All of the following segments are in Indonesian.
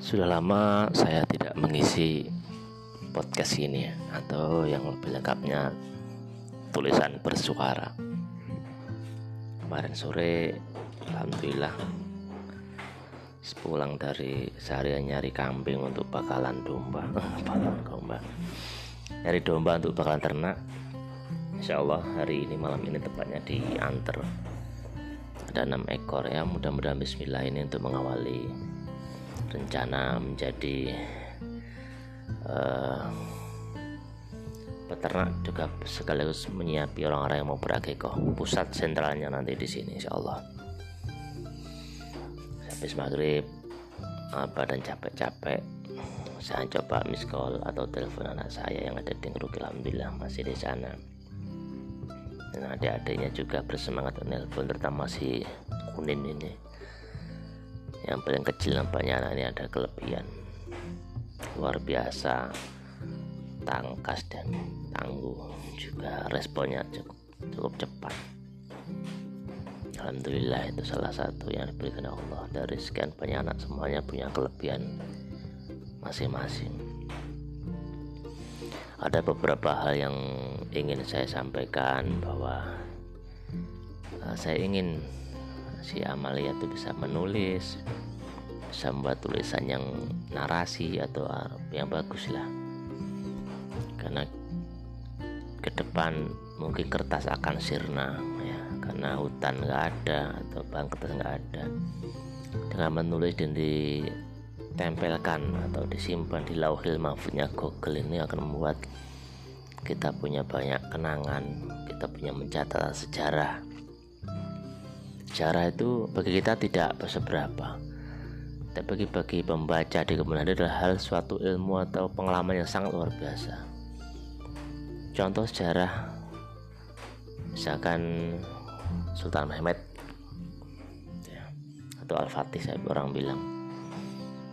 Sudah lama saya tidak mengisi podcast ini atau yang lebih lengkapnya tulisan bersuara. Kemarin sore, alhamdulillah, sepulang dari seharian nyari kambing untuk bakalan domba, bakalan domba, nyari domba untuk bakalan ternak. Insya Allah hari ini malam ini tepatnya diantar ada enam ekor ya mudah-mudahan Bismillah ini untuk mengawali rencana menjadi uh, peternak juga sekaligus menyiapi orang-orang yang mau berakikoh pusat sentralnya nanti di sini insya Allah habis maghrib apa dan capek-capek saya coba miss call atau telepon anak saya yang ada di Ngeruk Alhamdulillah masih di sana. Dan adik-adiknya juga bersemangat menelpon terutama si Kunin ini yang paling kecil nampaknya anak ini ada kelebihan. Luar biasa. Tangkas dan tangguh juga responnya cukup, cukup cepat. Alhamdulillah itu salah satu yang diberikan Allah. Dari sekian banyak anak semuanya punya kelebihan masing-masing. Ada beberapa hal yang ingin saya sampaikan bahwa uh, saya ingin si Amalia itu bisa menulis bisa membuat tulisan yang narasi atau yang bagus lah. Karena ke depan mungkin kertas akan sirna ya. Karena hutan nggak ada atau bahan kertas nggak ada. Dengan menulis dan ditempelkan atau disimpan di lauhil mahfudnya Google ini akan membuat kita punya banyak kenangan kita punya mencatat sejarah sejarah itu bagi kita tidak seberapa. Tapi bagi bagi pembaca di kemudian adalah hal suatu ilmu atau pengalaman yang sangat luar biasa. Contoh sejarah misalkan Sultan Mehmet ya, atau Al-Fatih saya orang bilang.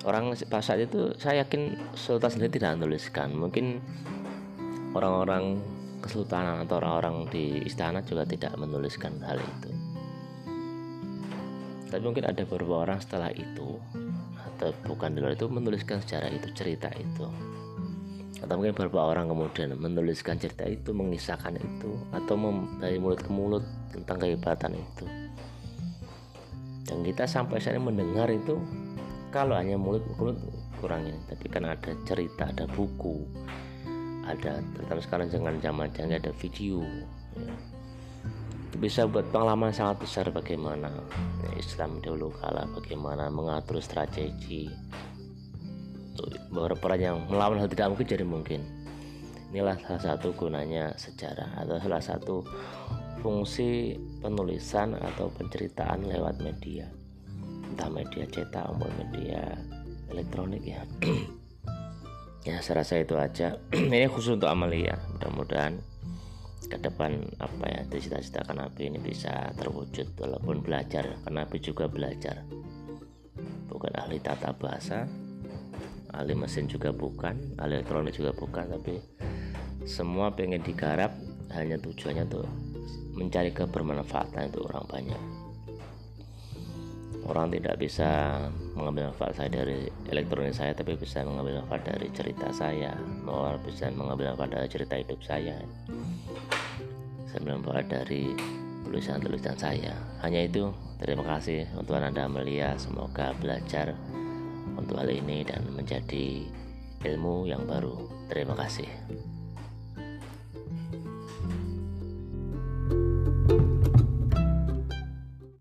Orang pas itu saya yakin Sultan sendiri tidak menuliskan. Mungkin orang-orang kesultanan atau orang-orang di istana juga tidak menuliskan hal itu tapi mungkin ada beberapa orang setelah itu atau bukan di luar itu menuliskan sejarah itu cerita itu. Atau mungkin beberapa orang kemudian menuliskan cerita itu mengisahkan itu atau dari mulut ke mulut tentang kehebatan itu. Dan kita sampai saat mendengar itu kalau hanya mulut ke mulut kurang ini. Tapi kan ada cerita ada buku ada terutama sekarang jangan zaman jangan ada video ya bisa buat pengalaman sangat besar bagaimana Islam dulu kala bagaimana mengatur strategi. Beberapa orang yang melawan hal tidak mungkin jadi mungkin. Inilah salah satu gunanya sejarah atau salah satu fungsi penulisan atau penceritaan lewat media. Entah media cetak maupun media elektronik ya. Ya saya rasa itu aja. Ini khusus untuk Amalia. Mudah-mudahan ke depan apa ya cita-cita Kanapi ini bisa terwujud walaupun belajar Kanapi juga belajar. Bukan ahli tata bahasa ahli mesin juga bukan ahli elektronik juga bukan tapi semua pengen digarap hanya tujuannya untuk mencari kebermanfaatan untuk orang banyak. Orang tidak bisa mengambil manfaat saya dari elektronik saya tapi bisa mengambil manfaat dari cerita saya mau bisa mengambil manfaat dari cerita hidup saya saya membawa dari tulisan-tulisan saya. Hanya itu terima kasih untuk anda Amelia. Semoga belajar untuk hal ini dan menjadi ilmu yang baru. Terima kasih